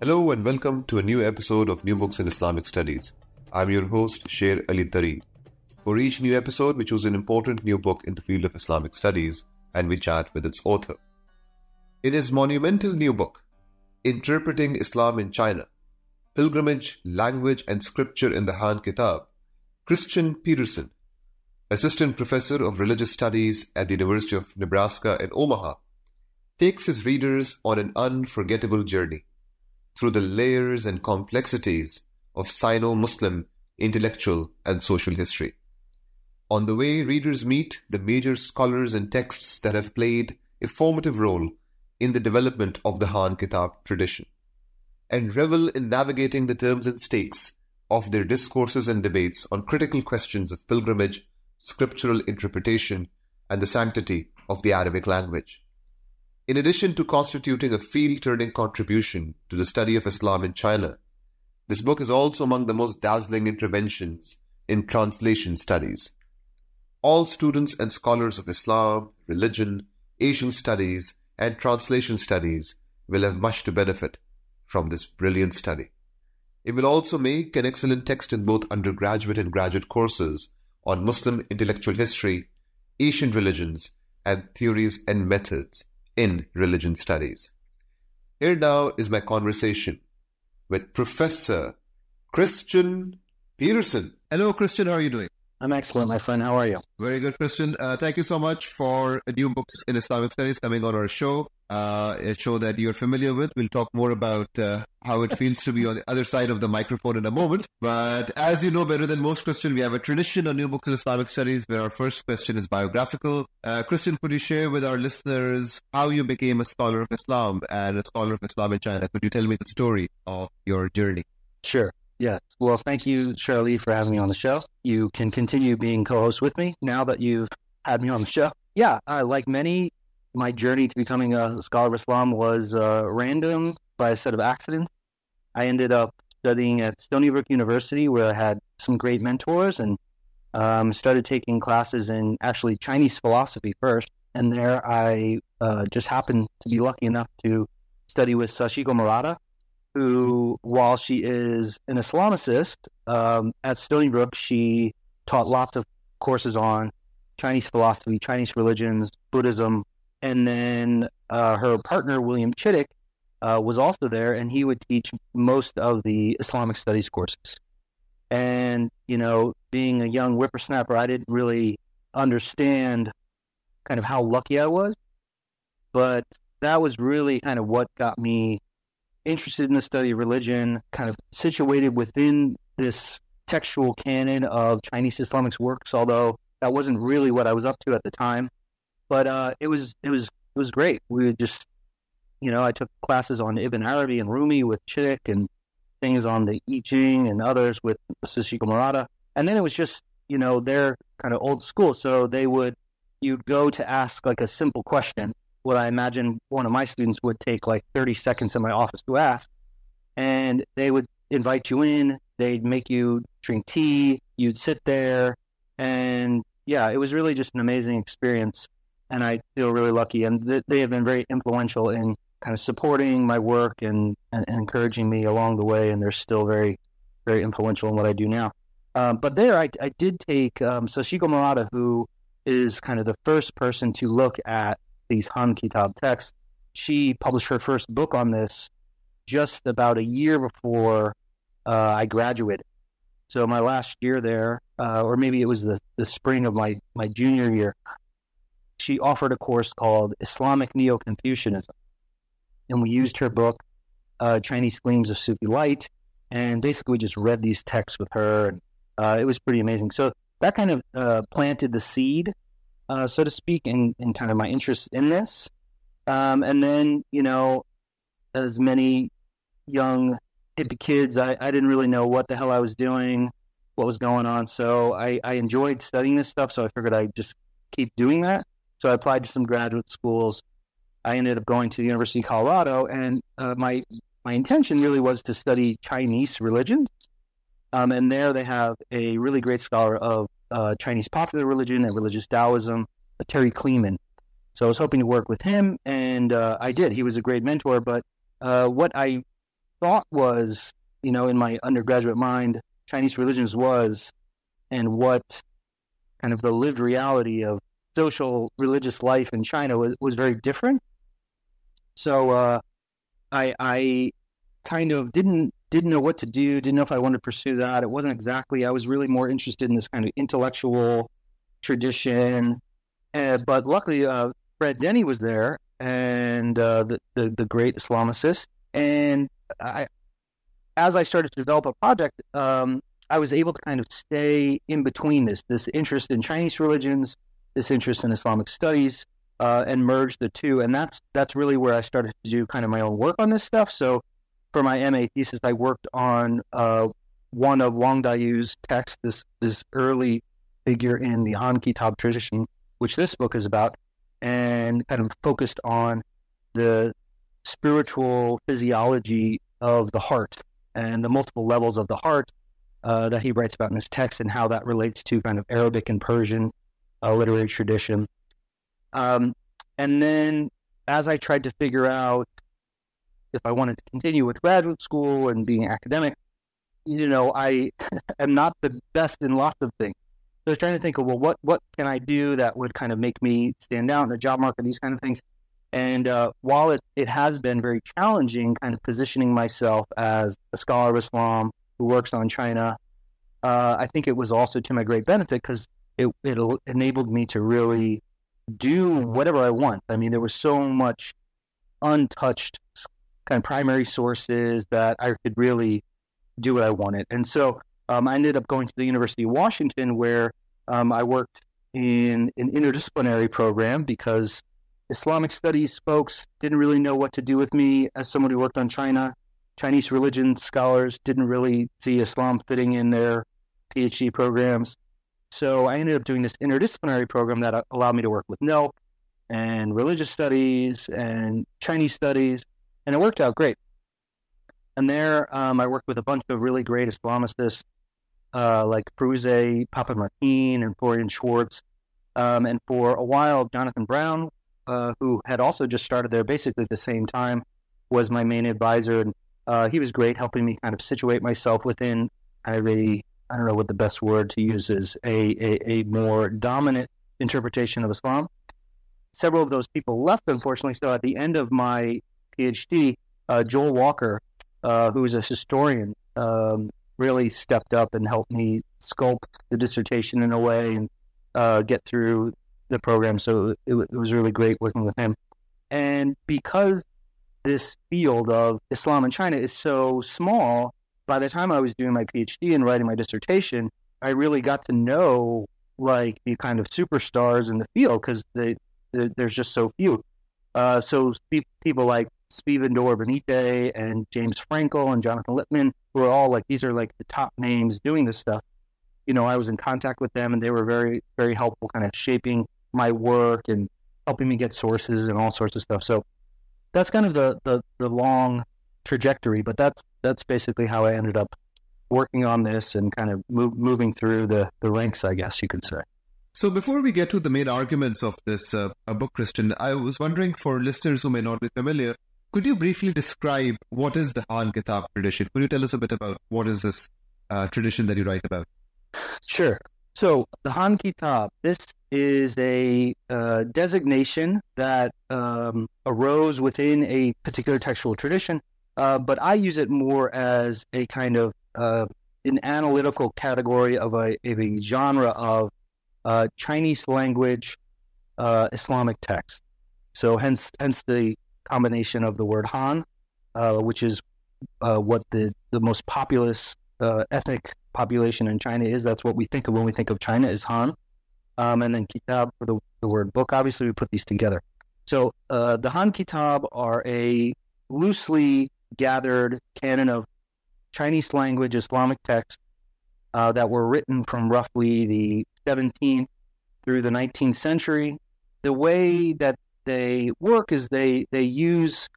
Hello and welcome to a new episode of New Books in Islamic Studies. I'm your host, Sher Ali Tareen. For each new episode, we choose an important new book in the field of Islamic studies and we chat with its author. In his monumental new book, Interpreting Islam in China Pilgrimage, Language and Scripture in the Han Kitab, Kristian Petersen, Assistant Professor of Religious Studies at the University of Nebraska in Omaha, takes his readers on an unforgettable journey through the layers and complexities of Sino Muslim intellectual and social history. On the way, readers meet the major scholars and texts that have played a formative role in the development of the Han Kitab tradition, and revel in navigating the terms and stakes of their discourses and debates on critical questions of pilgrimage, scriptural interpretation, and the sanctity of the Arabic language. In addition to constituting a field turning contribution to the study of Islam in China, this book is also among the most dazzling interventions in translation studies. All students and scholars of Islam, religion, Asian studies, and translation studies will have much to benefit from this brilliant study. It will also make an excellent text in both undergraduate and graduate courses on Muslim intellectual history, Asian religions, and theories and methods in religion studies. Here now is my conversation with Professor Kristian Petersen. Hello, Kristian. How are you doing? I'm excellent, my friend. How are you? Very good, Kristian. Uh, thank you so much for New Books in Islamic Studies coming on our show. Uh, a show that you're familiar with. We'll talk more about uh, how it feels to be on the other side of the microphone in a moment. But as you know better than most, Kristian, we have a tradition on New Books in Islamic Studies where our first question is biographical. Uh, Kristian, could you share with our listeners how you became a scholar of Islam and a scholar of Islam in China? Could you tell me the story of your journey? Sure. Yes. Well, thank you, Sher Ali, for having me on the show. You can continue being co-host with me now that you've had me on the show. Yeah, uh, like many, my journey to becoming a scholar of Islam was uh, random by a set of accidents. I ended up studying at Stony Brook University, where I had some great mentors, and um, started taking classes in actually Chinese philosophy first. And there, I uh, just happened to be lucky enough to study with Sachiko Murata, who, while she is an Islamicist, um, at Stony Brook, she taught lots of courses on Chinese philosophy, Chinese religions, Buddhism, and then uh, her partner William Chittick uh, was also there, and he would teach most of the Islamic studies courses. And you know, being a young whippersnapper, I didn't really understand kind of how lucky I was, but that was really kind of what got me interested in the study of religion, kind of situated within this textual canon of Chinese Islamic works, although that wasn't really what I was up to at the time. But uh, it was it was it was great. We just you know I took classes on Ibn Arabi and Rumi with Chittick and things on the I Ching and others with Sachiko Murata. And then it was just you know they're kind of old school, so they would you'd go to ask like a simple question what I imagine one of my students would take like 30 seconds in my office to ask. And they would invite you in, they'd make you drink tea, you'd sit there. And yeah, it was really just an amazing experience. And I feel really lucky. And th- they have been very influential in kind of supporting my work and, and, and, encouraging me along the way. And they're still very, very influential in what I do now. Um, but there, I, I did take um, Sachiko Murata, who is kind of the first person to look at these Han Kitab texts. She published her first book on this just about a year before uh, I graduated. So my last year there, uh, or maybe it was the, the spring of my, my junior year, she offered a course called Islamic Neo Confucianism. And we used her book, uh, Chinese Gleams of Sufi Light, and basically just read these texts with her. And uh, it was pretty amazing. So that kind of uh, planted the seed uh, so to speak, in kind of my interest in this. Um, and then, you know, as many young hippie kids, I, I didn't really know what the hell I was doing, what was going on. So I, I enjoyed studying this stuff. So I figured I'd just keep doing that. So I applied to some graduate schools. I ended up going to the University of Colorado, and uh, my my intention really was to study Chinese religion. Um, and there they have a really great scholar of uh, Chinese popular religion and religious Taoism, uh, Terry Kleeman. So I was hoping to work with him, and uh, I did. He was a great mentor. But uh, what I thought was, you know, in my undergraduate mind, Chinese religions was, and what kind of the lived reality of social religious life in China was, was very different. So uh, I, I kind of didn't didn't know what to do, didn't know if I wanted to pursue that. It wasn't exactly. I was really more interested in this kind of intellectual tradition. Uh, but luckily, uh, Fred Denny was there, and uh, the, the, the great Islamicist. And I, as I started to develop a project, um, I was able to kind of stay in between this this interest in Chinese religions, this interest in Islamic studies, uh, and merge the two. And that's that's really where I started to do kind of my own work on this stuff. So for my MA thesis, I worked on uh, one of Wang Daiyu's texts, this this early figure in the Han Kitab tradition, which this book is about, and kind of focused on the spiritual physiology of the heart and the multiple levels of the heart uh, that he writes about in his text and how that relates to kind of Arabic and Persian uh, literary tradition. Um, and then as I tried to figure out if I wanted to continue with graduate school and being academic, you know, I am not the best in lots of things. So I was trying to think of, well, what, what can I do that would kind of make me stand out in the job market, these kind of things. And uh, while it, it has been very challenging, kind of positioning myself as a scholar of Islam who works on China, uh, I think it was also to my great benefit because it, it enabled me to really do whatever I want. I mean, there was so much untouched kind of primary sources that I could really do what I wanted. And so um, I ended up going to the University of Washington where um, I worked in an interdisciplinary program because Islamic studies folks didn't really know what to do with me as someone who worked on China. Chinese religion scholars didn't really see Islam fitting in their PhD programs. So I ended up doing this interdisciplinary program that allowed me to work with NELC and religious studies and Chinese studies, and it worked out great. And there, um, I worked with a bunch of really great Islamicists uh, like Papa Martin, and Florian Schwarz. Um, and for a while, Jonathan Brown uh, who had also just started there basically at the same time, was my main advisor. And uh, he was great, helping me kind of situate myself within of a, I don't know what the best word to use is, a, a, a more dominant interpretation of Islam. Several of those people left, unfortunately. So at the end of my PhD, uh, Joel Walker, uh, who is a historian, um, really stepped up and helped me sculpt the dissertation in a way and uh, get through the program. So it, it was really great working with him. And because this field of Islam and China is so small, by the time I was doing my PhD and writing my dissertation, I really got to know like the kind of superstars in the field because they, they, there's just so few. Uh, so people like Zvi Ben-Dor Benite and James Frankel and Jonathan Lipman, who are all like these are like the top names doing this stuff. You know, I was in contact with them and they were very, very helpful, kind of shaping my work and helping me get sources and all sorts of stuff. So that's kind of the, the, the long trajectory, but that's that's basically how I ended up working on this and kind of moving through the, the ranks, I guess you could say. So before we get to the main arguments of this uh, book, Kristian, I was wondering for listeners who may not be familiar, could you briefly describe what is the Han Kitab tradition? Could you tell us a bit about what is this uh, tradition that you write about? Sure. So the Han Kitab, this is a uh, designation that um, arose within a particular textual tradition, uh, but I use it more as a kind of uh, an analytical category of a, of a genre of uh, Chinese language uh, Islamic text. So hence hence the combination of the word Han, uh, which is what the, the most populous ethnic population in China is. That's what we think of when we think of China is Han. Um, and then Kitab for the, the word book. Obviously, we put these together. So uh, the Han Kitab are a loosely gathered canon of Chinese language Islamic texts uh, that were written from roughly the 17th through the 19th century. The way that they work is they they use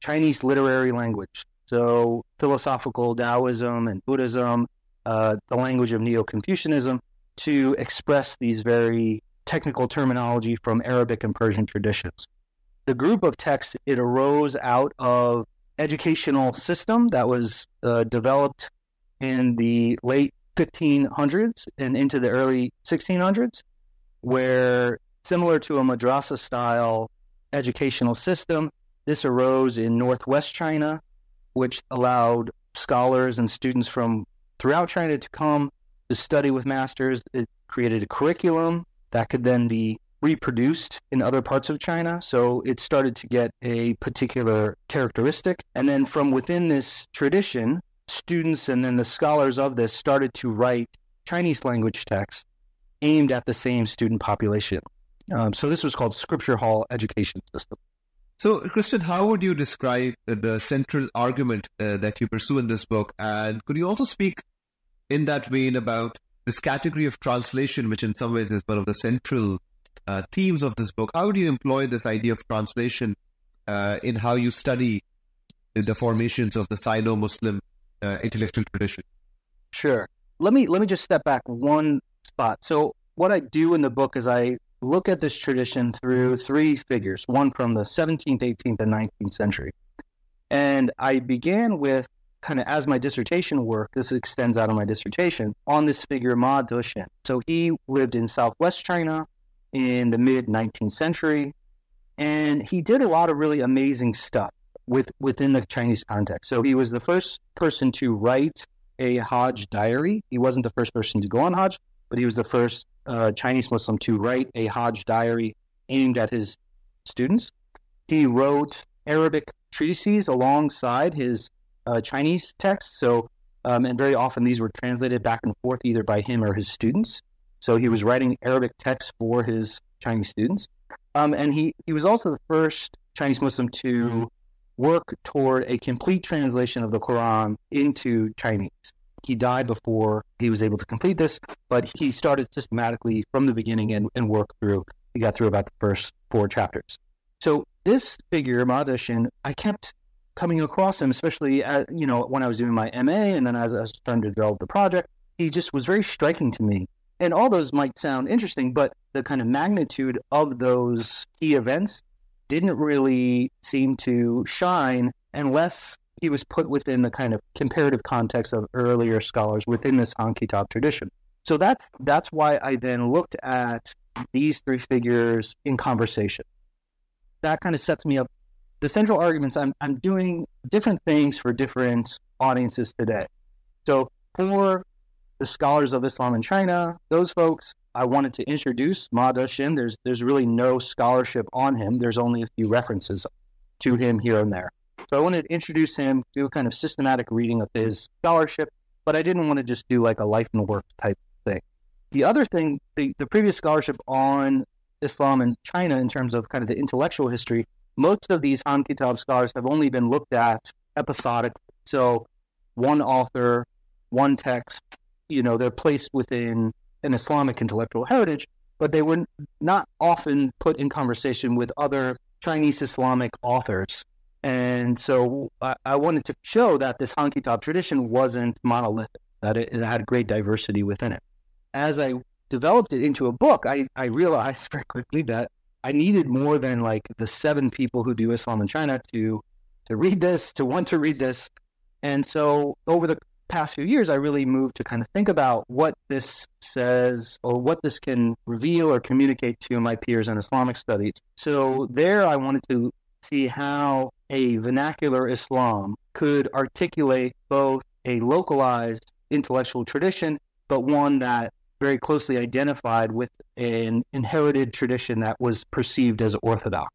Chinese literary language, so philosophical Taoism and Buddhism, uh, the language of Neo Confucianism, to express these very technical terminology from Arabic and Persian traditions. The group of texts it arose out of educational system that was uh, developed in the late 1500s and into the early 1600s, where similar to a madrasa style educational system, this arose in northwest China, which allowed scholars and students from throughout China to come to study with masters. It created a curriculum that could then be reproduced in other parts of China. So it started to get a particular characteristic. And then from within this tradition, students and then the scholars of this started to write Chinese language texts aimed at the same student population. Um, so this was called Scripture Hall Education System. So, Kristian, how would you describe the central argument uh, that you pursue in this book? And could you also speak in that vein about this category of translation, which in some ways is one of the central uh, themes of this book? How do you employ this idea of translation uh, in how you study the formations of the Sino-Muslim uh, intellectual tradition? Sure. Let me let me just step back one spot. So, what I do in the book is I look at this tradition through three figures, one from the 17th, 18th, and 19th century. And I began with kind of as my dissertation work, this extends out of my dissertation, on this figure Ma Dexin. So he lived in southwest China in the mid 19th century, and he did a lot of really amazing stuff with within the Chinese context. So he was the first person to write a Hajj diary. He wasn't the first person to go on Hajj, but he was the first uh, Chinese Muslim to write a Hajj diary aimed at his students. He wrote Arabic treatises alongside his uh, Chinese texts. So, um, and very often these were translated back and forth either by him or his students. So he was writing Arabic texts for his Chinese students. Um, and he, he was also the first Chinese Muslim to work toward a complete translation of the Quran into Chinese. He died before he was able to complete this, but he started systematically from the beginning and, and worked through. He got through about the first four chapters. So this figure, Ma Dexin, I kept coming across him, especially at, you know when I was doing my MA, and then as I was to develop the project, he just was very striking to me. And all those might sound interesting, but the kind of magnitude of those key events didn't really seem to shine unless he was put within the kind of comparative context of earlier scholars within this Han Kitab tradition. So that's that's why I then looked at these three figures in conversation. That kind of sets me up. The central arguments I'm I'm doing different things for different audiences today. So for the scholars of Islam in China, those folks, I wanted to introduce Ma Dexin. There's there's really no scholarship on him. There's only a few references to him here and there. So I wanted to introduce him, do a kind of systematic reading of his scholarship, but I didn't want to just do like a life and work type thing. The other thing, the, the previous scholarship on Islam in China in terms of kind of the intellectual history, most of these Han Kitab scholars have only been looked at episodic. So one author, one text, you know, they're placed within an Islamic intellectual heritage, but they were not often put in conversation with other Chinese Islamic authors and so I, I wanted to show that this Han Kitab tradition wasn't monolithic, that it, it, had great diversity within it. As I developed it into a book, I, I realized very quickly that I needed more than like the seven people who do Islam in China to to read this, to want to read this. And so over the past few years, I really moved to kind of think about what this says or what this can reveal or communicate to my peers in Islamic studies. So there I wanted to see how a vernacular Islam could articulate both a localized intellectual tradition, but one that very closely identified with an inherited tradition that was perceived as orthodox.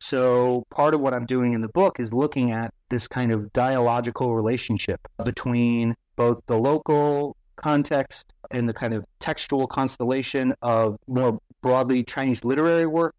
So, part of what I'm doing in the book is looking at this kind of dialogical relationship between both the local context and the kind of textual constellation of more broadly Chinese literary work,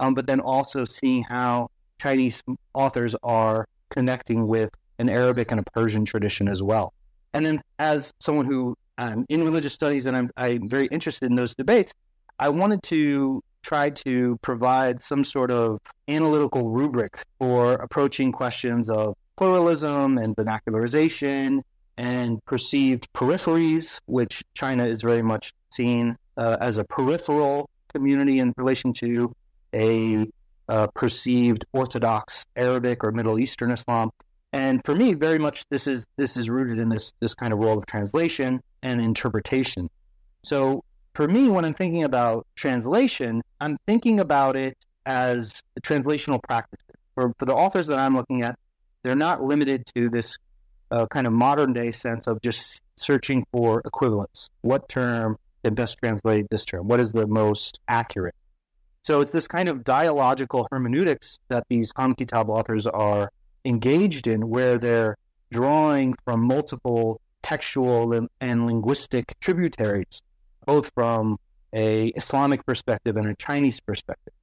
um, but then also seeing how Chinese authors are connecting with an Arabic and a Persian tradition as well. And then, as someone who um, in religious studies and I'm, I'm very interested in those debates, I wanted to try to provide some sort of analytical rubric for approaching questions of pluralism and vernacularization and perceived peripheries, which China is very much seen uh, as a peripheral community in relation to a uh, perceived Orthodox Arabic or Middle Eastern Islam. And for me, very much this is this is rooted in this this kind of role of translation and interpretation. So for me, when I'm thinking about translation, I'm thinking about it as a translational practice. For for the authors that I'm looking at, they're not limited to this uh, kind of modern day sense of just searching for equivalence. What term can best translate this term? What is the most accurate? So it's this kind of dialogical hermeneutics that these Han Kitab authors are engaged in, where they're drawing from multiple textual and, and linguistic tributaries, both from a Islamic perspective and a Chinese perspective.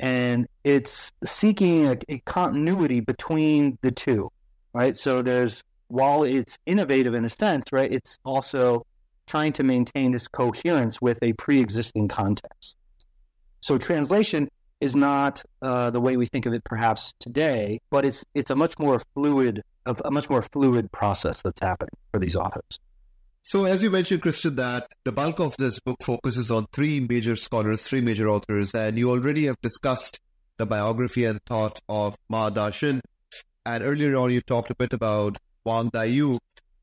And it's seeking a, a continuity between the two, right? So there's while it's innovative in a sense, right, it's also trying to maintain this coherence with a pre-existing context. So translation is not uh, the way we think of it perhaps today, but it's it's a much more fluid a much more fluid process that's happening for these authors. So, as you mentioned, Kristian, that the bulk of this book focuses on three major scholars, three major authors, and you already have discussed the biography and thought of Ma Dexin. And earlier on, you talked a bit about Wang Daiyu.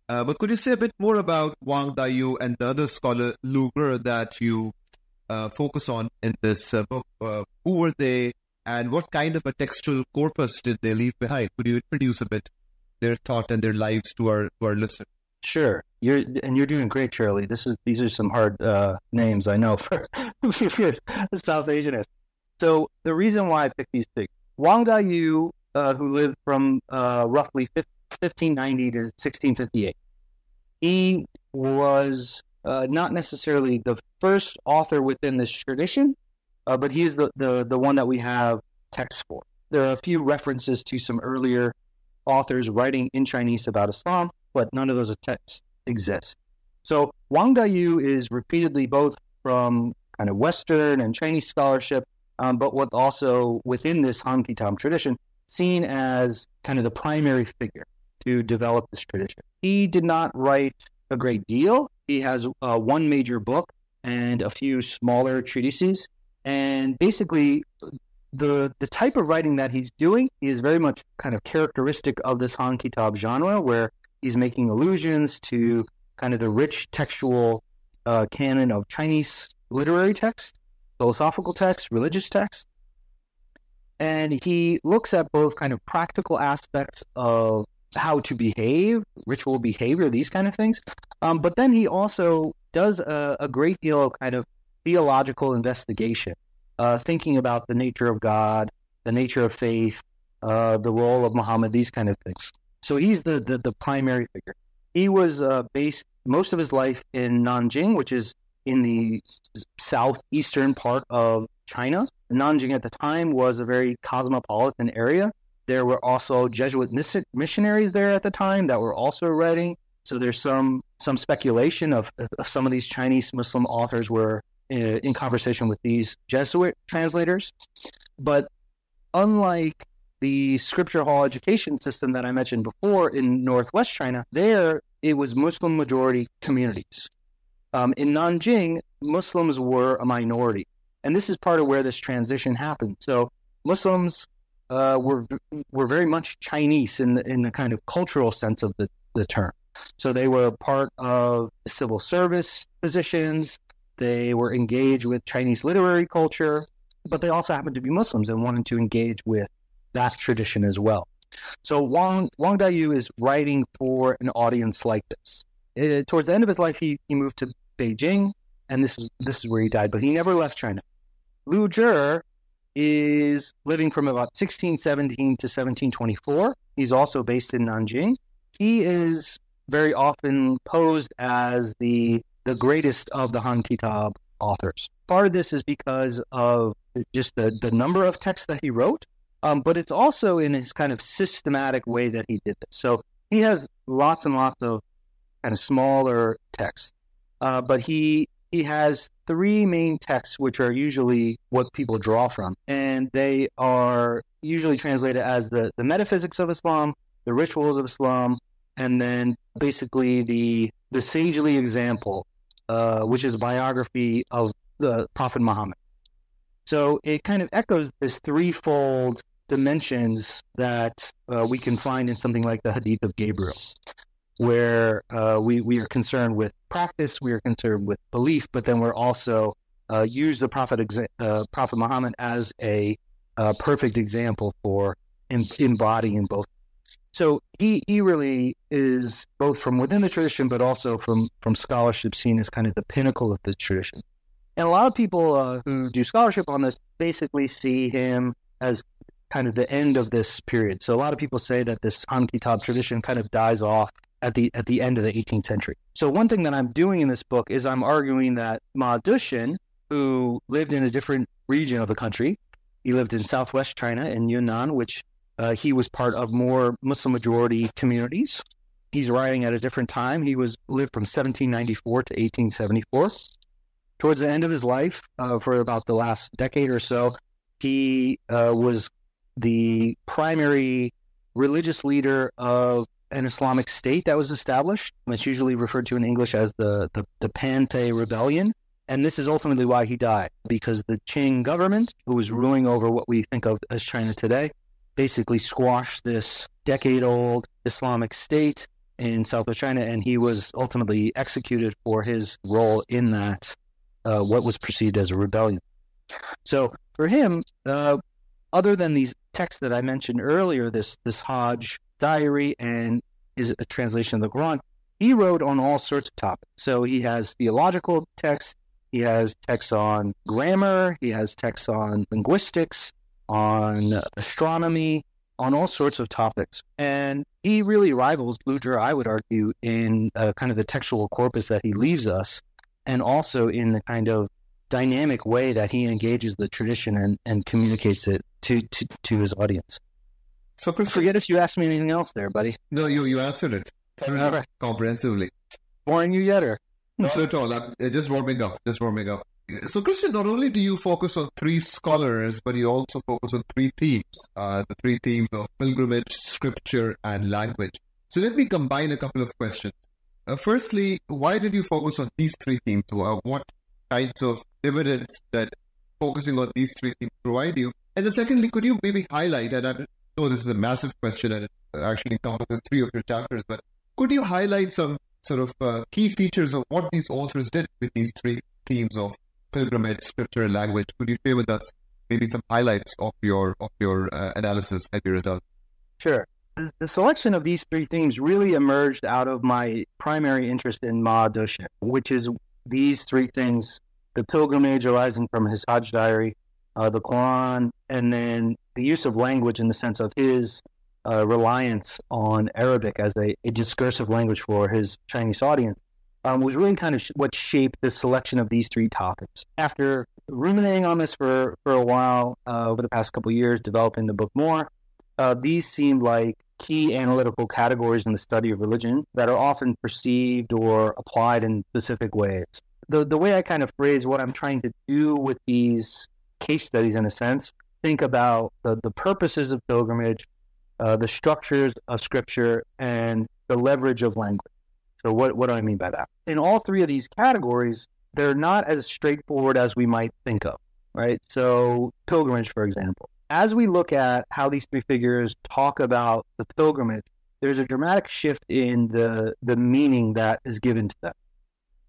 Uh, but could you say a bit more about Wang Daiyu and the other scholar Liu Zhi that you uh, focus on in this uh, book? Uh, who were they, and what kind of a textual corpus did they leave behind? Could you introduce a bit their thought and their lives to our to our listeners? Sure, you're and you're doing great, Sher Ali. This is these are some hard uh, names I know for South Asianists. So the reason why I picked these things, Wang Daiyu, uh, who lived from uh, roughly 1590 to 1658, he was uh, not necessarily the first author within this tradition, uh, but he's the, the the one that we have text for. There are a few references to some earlier authors writing in Chinese about Islam, but none of those texts exist. So Wang Daiyu is repeatedly both from kind of Western and Chinese scholarship, um, but what also within this Han Kitab tradition, seen as kind of the primary figure to develop this tradition. He did not write a great deal. He has uh, one major book and a few smaller treatises. And basically, the the type of writing that he's doing is very much kind of characteristic of this Han Kitab genre, where he's making allusions to kind of the rich textual uh, canon of Chinese literary text, philosophical text, religious text, and he looks at both kind of practical aspects of how to behave, ritual behavior, these kind of things, um, but then he also does a, a great deal of kind of theological investigation uh, thinking about the nature of God, the nature of faith, uh, the role of Muhammad, these kind of things. So he's the, the, the primary figure. He was uh, based most of his life in Nanjing, which is in the southeastern part of China. Nanjing at the time was a very cosmopolitan area. There were also Jesuit missionaries there at the time that were also writing. So there's some some speculation of, of some of these Chinese Muslim authors were uh, in conversation with these Jesuit translators. But unlike the scripture hall education system that I mentioned before in Northwest China, there it was Muslim majority communities. Um, in Nanjing, Muslims were a minority. And this is part of where this transition happened. So Muslims uh, were were very much Chinese in the, in the kind of cultural sense of the, the term. So they were part of civil service positions. They were engaged with Chinese literary culture, but they also happened to be Muslims and wanted to engage with that tradition as well. So Wang Wang Daiyu is writing for an audience like this. It, uh, towards the end of his life, he, he moved to Beijing, and this is this is where he died. But he never left China. Liu Zhi is living from about 1617 to 1724. He's also based in Nanjing. He is very often posed as the the greatest of the Han Kitab authors. Part of this is because of just the, the number of texts that he wrote, Um, but it's also in his kind of systematic way that he did this. So he has lots and lots of kind of smaller texts, uh, but he he has three main texts which are usually what people draw from, and they are usually translated as the the metaphysics of Islam, the rituals of Islam, and then basically the the sagely example, uh, which is a biography of the Prophet Muhammad. So it kind of echoes this threefold dimensions that uh, we can find in something like the Hadith of Gabriel, where uh, we, we are concerned with practice, we are concerned with belief, but then we're also uh, use the Prophet uh, Prophet Muhammad as a uh, perfect example for embodying both. So he, he really is both from within the tradition, but also from, from scholarship seen as kind of the pinnacle of the tradition. And a lot of people uh, who do scholarship on this basically see him as kind of the end of this period. So a lot of people say that this Han Kitab tradition kind of dies off at the at the end of the 18th century. So one thing that I'm doing in this book is I'm arguing that Ma Dexin, who lived in a different region of the country, he lived in southwest China in Yunnan, which uh, he was part of more Muslim majority communities. He's writing at a different time. He was lived from 1794 to 1874. Towards the end of his life, uh, for about the last decade or so, he uh, was the primary religious leader of an Islamic state that was established. It's usually referred to in English as the, the, the Panthay Rebellion. And this is ultimately why he died, because the Qing government, who was ruling over what we think of as China today, basically squashed this decade old Islamic state in southwest China, and he was ultimately executed for his role in that, uh, what was perceived as a rebellion. So for him, uh, other than these texts that I mentioned earlier, this this Hajj diary and is a translation of the Quran, he wrote on all sorts of topics. So he has theological texts, he has texts on grammar, he has texts on linguistics, on astronomy, on all sorts of topics. And he really rivals Liu Zhi, I would argue, in uh, kind of the textual corpus that he leaves us, and also in the kind of dynamic way that he engages the tradition and, and communicates it to, to, to his audience. So, Chris, Forget if you asked me anything else there, buddy. no, you you answered it thoroughly, All right. comprehensively. Boring you yet, or? Not at all. I'm just warming up. Just warming up. So, Kristian, not only do you focus on three scholars, but you also focus on three themes. Uh, the three themes of pilgrimage, scripture, and language. So, let me combine a couple of questions. Uh, firstly, why did you focus on these three themes? Uh, what kinds of evidence that focusing on these three themes provide you? And then, secondly, could you maybe highlight? And I know this is a massive question, and it actually encompasses three of your chapters, but could you highlight some sort of uh, key features of what these authors did with these three themes of pilgrimage, scripture, and language? Could you share with us maybe some highlights of your of your uh, analysis and your results? Sure. The, selection of these three themes really emerged out of my primary interest in Ma Dexin, which is these three things the pilgrimage arising from his Hajj diary, uh, the Quran, and then the use of language in the sense of his uh, reliance on Arabic as a, a, discursive language for his Chinese audience um, was really kind of sh- what shaped the selection of these three topics. After ruminating on this for, for a while uh, over the past couple years, developing the book more, uh, these seemed like key analytical categories in the study of religion that are often perceived or applied in specific ways. The, the way I kind of phrase what I'm trying to do with these case studies, in a sense, think about the, the purposes of pilgrimage, uh, the structures of scripture, and the leverage of language. So, what, what do I mean by that? In all three of these categories, they're not as straightforward as we might think of, right? So, pilgrimage, for example. As we look at how these three figures talk about the pilgrimage, there's a dramatic shift in the, the meaning that is given to them.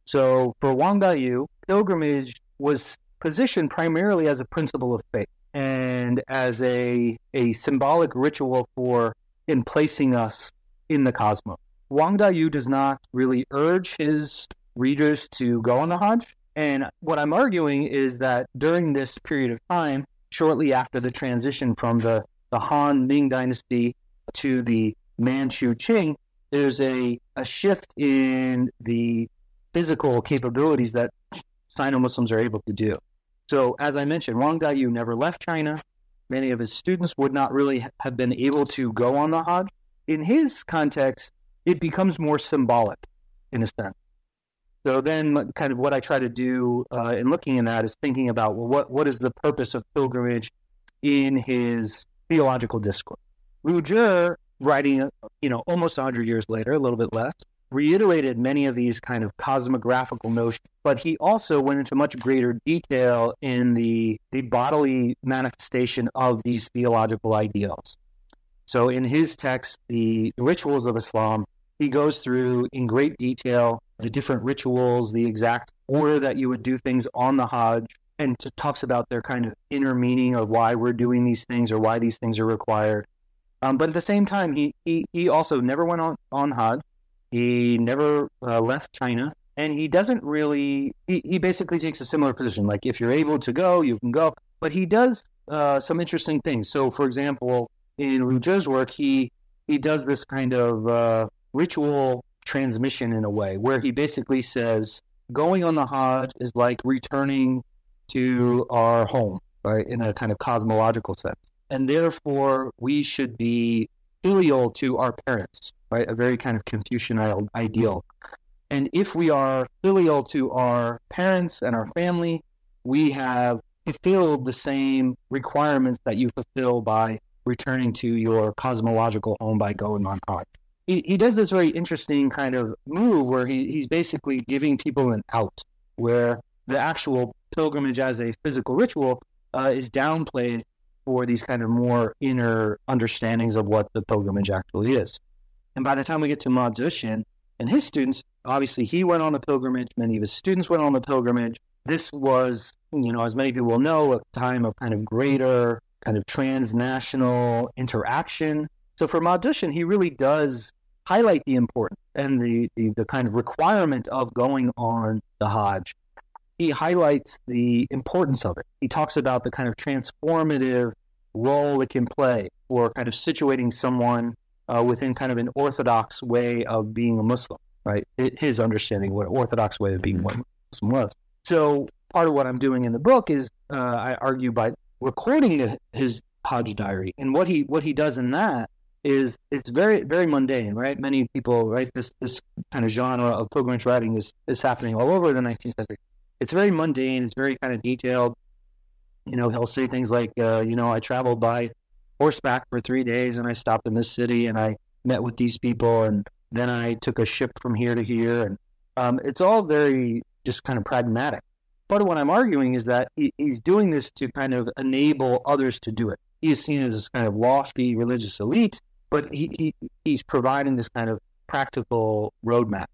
So, for Wang Daiyu, pilgrimage was positioned primarily as a principle of faith and as a, a symbolic ritual for in placing us in the cosmos. Wang Daiyu does not really urge his readers to go on the Hajj. And what I'm arguing is that during this period of time, shortly after the transition from the, the Han Ming dynasty to the Manchu Qing, there's a, a shift in the physical capabilities that Sino Muslims are able to do. So, as I mentioned, Wang Daiyu never left China. many of his students would not really have been able to go on the Hajj. In his context, it becomes more symbolic in a sense. So then, kind of what I try to do uh, in looking at that is thinking about well, what what is the purpose of pilgrimage in his theological discourse? Liu Zhi, writing you know almost 100 years later, a little bit less, reiterated many of these kind of cosmographical notions, but he also went into much greater detail in the the bodily manifestation of these theological ideals. So in his text, the rituals of Islam, he goes through in great detail the different rituals, the exact order that you would do things on the Hajj, and talks about their kind of inner meaning of why we're doing these things or why these things are required. Um, but at the same time, he, he, he also never went on, on Hajj. He never uh, left China. And he doesn't really, he, he basically takes a similar position. Like, if you're able to go, you can go. But he does uh, some interesting things. So, for example, in Liu Zhi's work, he, he does this kind of uh, ritual transmission in a way where he basically says going on the Hajj is like returning to our home, right, in a kind of cosmological sense. And therefore, we should be filial to our parents, right? A very kind of Confucian ideal. And if we are filial to our parents and our family, we have fulfilled the same requirements that you fulfill by returning to your cosmological home by going on Hajj he, he does this very interesting kind of move where he, he's basically giving people an out, where the actual pilgrimage as a physical ritual uh, is downplayed for these kind of more inner understandings of what the pilgrimage actually is. And by the time we get to Ma and his students, obviously he went on the pilgrimage, many of his students went on the pilgrimage. This was, you know, as many people will know, a time of kind of greater kind of transnational interaction. So for Ma he really does highlight the importance and the, the, the kind of requirement of going on the Hajj. He highlights the importance of it. He talks about the kind of transformative role it can play for kind of situating someone uh, within kind of an orthodox way of being a Muslim, right? His understanding what an orthodox way of being what Muslim was. So part of what I'm doing in the book is uh, I argue by recording his Hajj diary, and what he what he does in that is it's very very mundane, right? Many people, right? This this kind of genre of pilgrimage writing is is happening all over the 19th century. It's very mundane. It's very kind of detailed. You know, he'll say things like, uh, you know, I traveled by horseback for three days and I stopped in this city and I met with these people and then I took a ship from here to here and um, it's all very just kind of pragmatic. But what I'm arguing is that he, he's doing this to kind of enable others to do it. He is seen as this kind of lofty religious elite but he, he he's providing this kind of practical roadmap.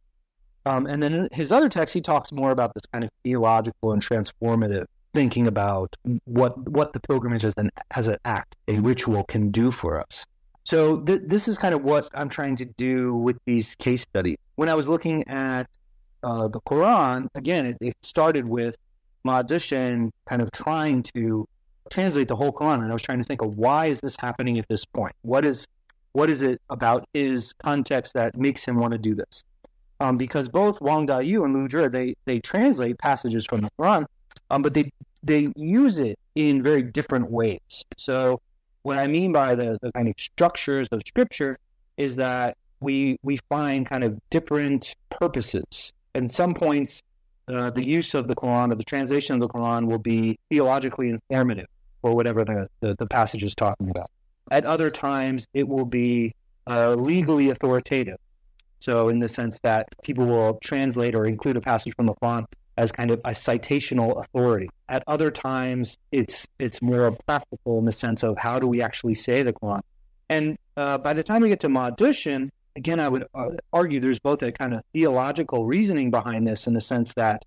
Um, and then in his other text, he talks more about this kind of theological and transformative thinking about what what the pilgrimage as an as an act, a ritual, can do for us. So th- this is kind of what I'm trying to do with these case studies. When I was looking at uh, the Quran, again, it, it started with Ma kind of trying to translate the whole Quran, and I was trying to think of why is this happening at this point? What is what is it about his context that makes him want to do this? Um, because both Wang Daiyu and Liu Zhi, they, they translate passages from the Quran, um, but they, they use it in very different ways. So what I mean by the, the kind of structures of scripture is that we, we find kind of different purposes. And some points, uh, the use of the Quran or the translation of the Quran will be theologically informative or whatever the, the, the passage is talking about. At other times, it will be uh, legally authoritative. So, in the sense that people will translate or include a passage from the Quran as kind of a citational authority. At other times, it's it's more practical in the sense of how do we actually say the Quran. And uh, by the time we get to Ma again, I would uh, argue there's both a kind of theological reasoning behind this in the sense that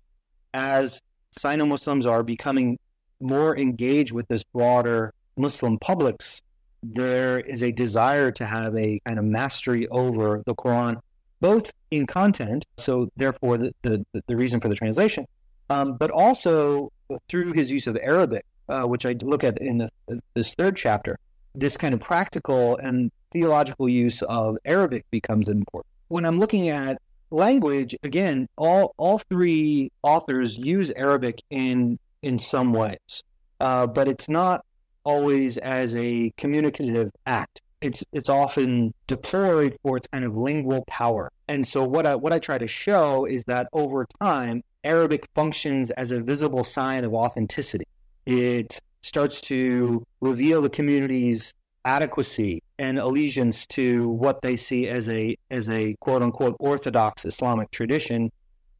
as Sino Muslims are becoming more engaged with this broader Muslim public's there is a desire to have a kind of mastery over the Quran, both in content, so therefore the, the, the reason for the translation, um, but also through his use of Arabic, uh, which I look at in the, this third chapter. This kind of practical and theological use of Arabic becomes important. When I'm looking at language, again, all all three authors use Arabic in in some ways, uh, but it's not always as a communicative act. It's it's often deployed for its kind of lingual power. And so what I what I try to show is that over time, Arabic functions as a visible sign of authenticity. It starts to reveal the community's adequacy and allegiance to what they see as a as a quote unquote orthodox Islamic tradition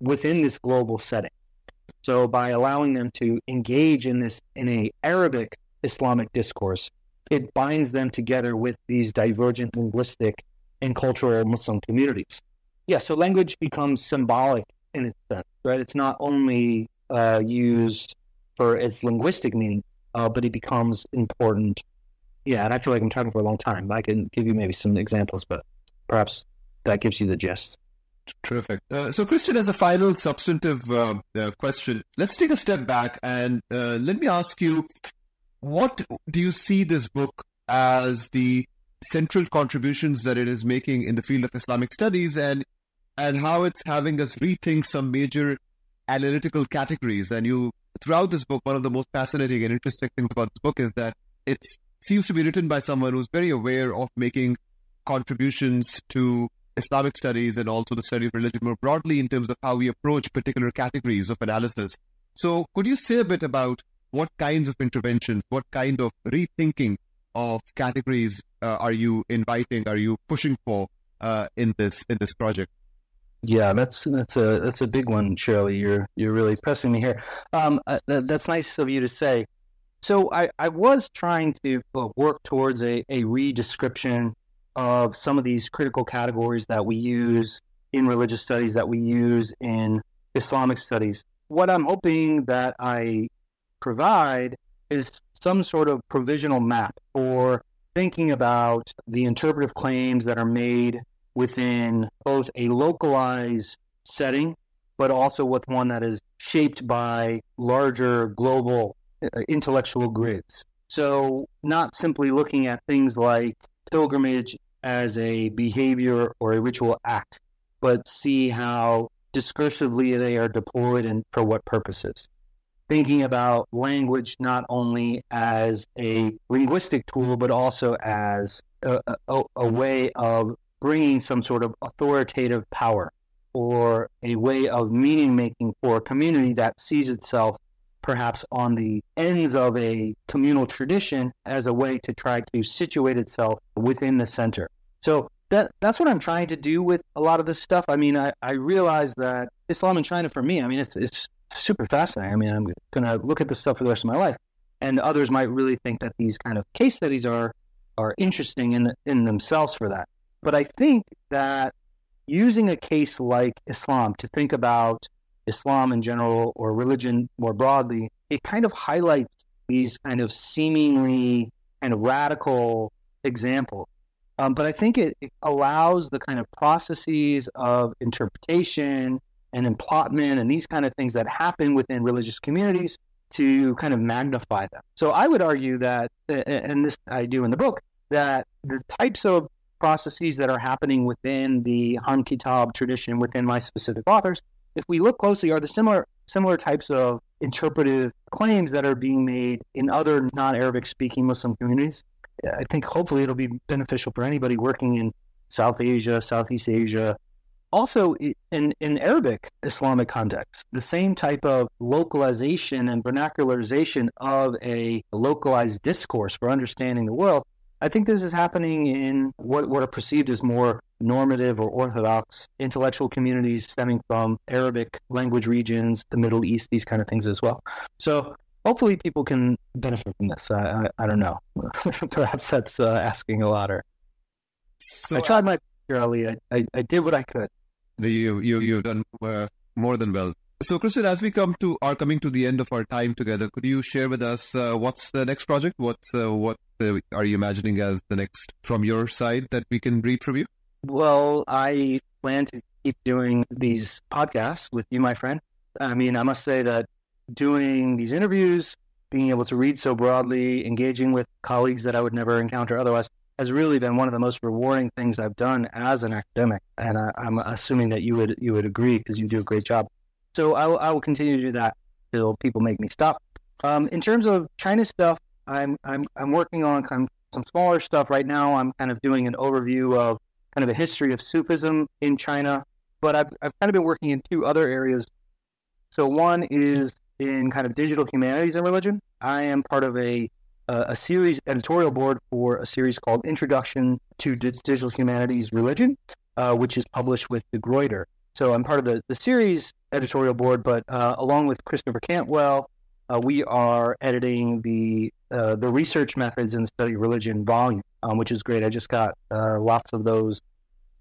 within this global setting. So by allowing them to engage in this in a Arabic Islamic discourse, it binds them together with these divergent linguistic and cultural Muslim communities. Yeah, so language becomes symbolic in its sense, right? It's not only uh, used for its linguistic meaning, uh, but it becomes important. Yeah, and I feel like I'm talking for a long time. I can give you maybe some examples, but perhaps that gives you the gist. Terrific. Uh, so, Kristian, as a final substantive uh, uh, question, let's take a step back and uh, let me ask you what do you see this book as the central contributions that it is making in the field of Islamic studies and and how it's having us rethink some major analytical categories and you throughout this book one of the most fascinating and interesting things about this book is that it seems to be written by someone who's very aware of making contributions to Islamic studies and also the study of religion more broadly in terms of how we approach particular categories of analysis. So, could you say a bit about what kinds of interventions, what kind of rethinking of categories uh, are you inviting, are you pushing for uh, in this in this project? Yeah, that's that's a that's a big one, Sher Ali. You're you're really pressing me here. Um, uh, that's nice of you to say. So I, I was trying to uh, work towards a, a redescription of some of these critical categories that we use in religious studies that we use in Islamic studies. What I'm hoping that I provide is some sort of provisional map for thinking about the interpretive claims that are made within both a localized setting, but also with one that is shaped by larger global uh, intellectual grids. So, not simply looking at things like pilgrimage as a behavior or a ritual act, but see how discursively they are deployed and for what purposes thinking about language not only as a linguistic tool, but also as a, a, a, way of bringing some sort of authoritative power or a way of meaning making for a community that sees itself perhaps on the ends of a communal tradition as a way to try to situate itself within the center. So that that's what I'm trying to do with a lot of this stuff. I mean, I, I realize that Islam in China for me, I mean, it's it's super fascinating. I mean, I'm going to look at this stuff for the rest of my life. And others might really think that these kind of case studies are are interesting in in themselves for that. But I think that using a case like Islam to think about Islam in general or religion more broadly, it kind of highlights these kind of seemingly kind of radical examples. Um, but I think it, it allows the kind of processes of interpretation and implantment and these kind of things that happen within religious communities to kind of magnify them. So I would argue that, and this I do in the book, that the types of processes that are happening within the Han Kitab tradition within my specific authors, if we look closely, are the similar similar types of interpretive claims that are being made in other non-Arabic speaking Muslim communities. I think hopefully it'll be beneficial for anybody working in South Asia, Southeast Asia, also in, in Arabic Islamic context, the same type of localization and vernacularization of a localized discourse for understanding the world. I think this is happening in what, what are perceived as more normative or orthodox intellectual communities stemming from Arabic language regions, the Middle East, these kind of things as well. So hopefully people can benefit from this. I, I, I don't know. Perhaps that's uh, asking a lot. Or so I tried my Sher Ali. I, I, I did what I could. You you you've done uh, more than well. So, Kristian, as we come to are coming to the end of our time together, could you share with us uh, what's the next project? What's uh, what uh, are you imagining as the next from your side that we can read from you? Well, I plan to keep doing these podcasts with you, my friend. I mean, I must say that doing these interviews, being able to read so broadly, engaging with colleagues that I would never encounter otherwise, has really been one of the most rewarding things I've done as an academic, and I, am assuming that you would you would agree because you do a great job. So I will, I will continue to do that till people make me stop. Um, in terms of China stuff, I'm I'm I'm working on kind of some smaller stuff right now. I'm kind of doing an overview of kind of a history of Sufism in China, but I've I've kind of been working in two other areas. So one is in kind of digital humanities and religion. I am part of a a series editorial board for a series called Introduction to Digital Humanities Religion, uh, which is published with De Gruyter. So I'm part of the, the series editorial board, but uh, along with Christopher Cantwell, uh, we are editing the uh, the research methods in the study of religion volume, um, which is great. I just got uh, lots of those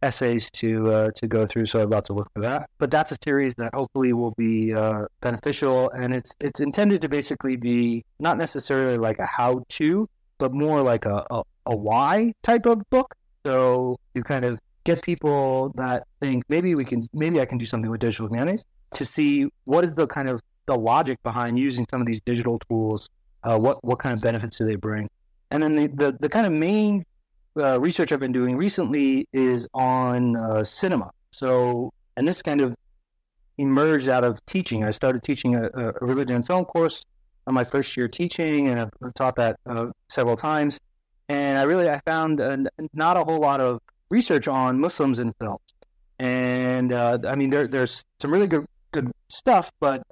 essays to uh, to go through, so I'm about to look for that. But that's a series that hopefully will be uh, beneficial, and it's it's intended to basically be not necessarily like a how to, but more like a, a, a why type of book. So you kind of get people that think maybe we can maybe I can do something with digital humanities to see what is the kind of the logic behind using some of these digital tools. Uh, what what kind of benefits do they bring? And then the, the, the kind of main uh, research I've been doing recently is on uh, cinema. So, and this kind of emerged out of teaching. I started teaching a, a religion and film course on my first year teaching, and I've taught that uh, several times. And I really I found uh, not a whole lot of research on Muslims in films. And uh, I mean, there, there's some really good good stuff, but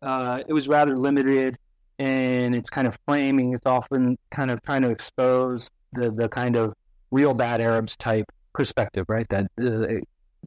it was rather limited and it's kind of framing. It's often kind of trying to expose the the kind of real bad Arabs type perspective, right? That uh,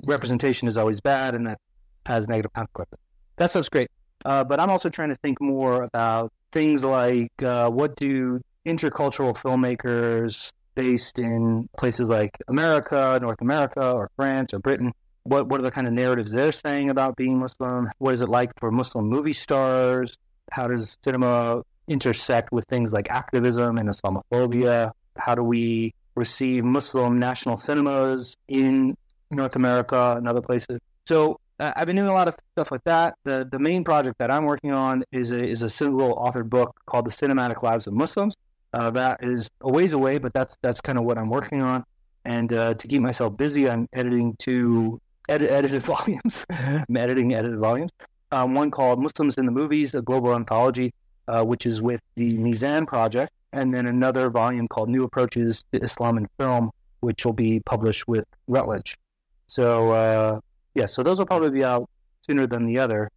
representation is always bad and that has negative consequences. That stuff's great. Uh, but I'm also trying to think more about things like uh, what do intercultural filmmakers based in places like America, North America, or France or Britain, what, what are the kind of narratives they're saying about being Muslim? What is it like for Muslim movie stars? How does cinema intersect with things like activism and Islamophobia? How do we receive Muslim national cinemas in North America and other places. So uh, I've been doing a lot of stuff like that. The the main project that I'm working on is a is a single authored book called The Cinematic Lives of Muslims. Uh, that is a ways away, but that's that's kind of what I'm working on. And uh, to keep myself busy, I'm editing two edit, edited volumes. I'm editing edited volumes. Um, one called Muslims in the Movies, a global anthology, uh, which is with the Mizan Project, and then another volume called New Approaches to Islam and Film, which will be published with Routledge. So, uh, yeah, so those will probably be out sooner than the other,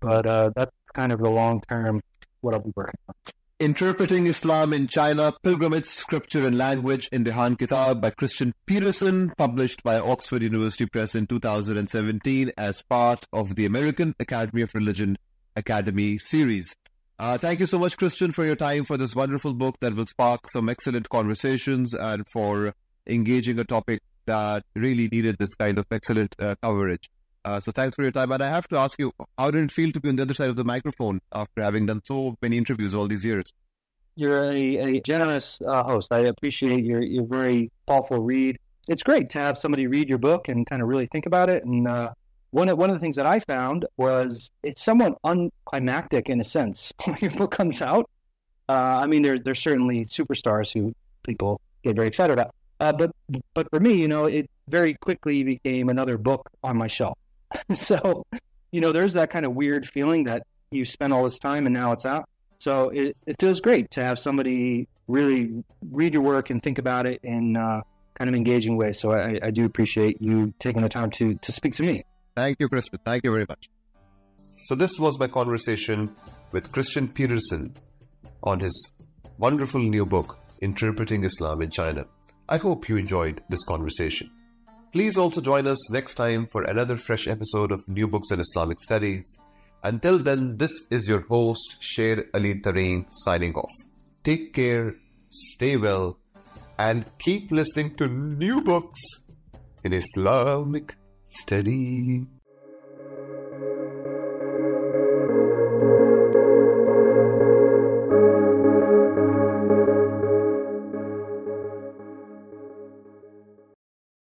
but uh, that's kind of the long term what I'll be working on. Interpreting Islam in China, Pilgrimage, Scripture and Language in the Han Kitab by Kristian Petersen, published by Oxford University Press in 2017 as part of the American Academy of Religion Academy series. Uh, thank you so much, Kristian, for your time for this wonderful book that will spark some excellent conversations and for engaging a topic that really needed this kind of excellent uh, coverage. Uh, so thanks for your time. And I have to ask you, how did it feel to be on the other side of the microphone after having done so many interviews all these years? You're a, a generous uh, host. I appreciate your your very thoughtful read. It's great to have somebody read your book and kind of really think about it and uh, one of, one of the things that I found was it's somewhat unclimactic in a sense when your book comes out. Uh, I mean, there, there's certainly superstars who people get very excited about. Uh, but but for me, you know, it very quickly became another book on my shelf. so, you know, there's that kind of weird feeling that you spent all this time and now it's out. So it, it feels great to have somebody really read your work and think about it in uh, kind of engaging way. So I, I do appreciate you taking the time to to speak to me. Thank you, Kristian. Thank you very much. So, this was my conversation with Kristian Petersen on his wonderful new book, Interpreting Islam in China. I hope you enjoyed this conversation. Please also join us next time for another fresh episode of New Books in Islamic Studies. Until then, this is your host, Sher Ali Tareen, signing off. Take care, stay well, and keep listening to new books in Islamic steady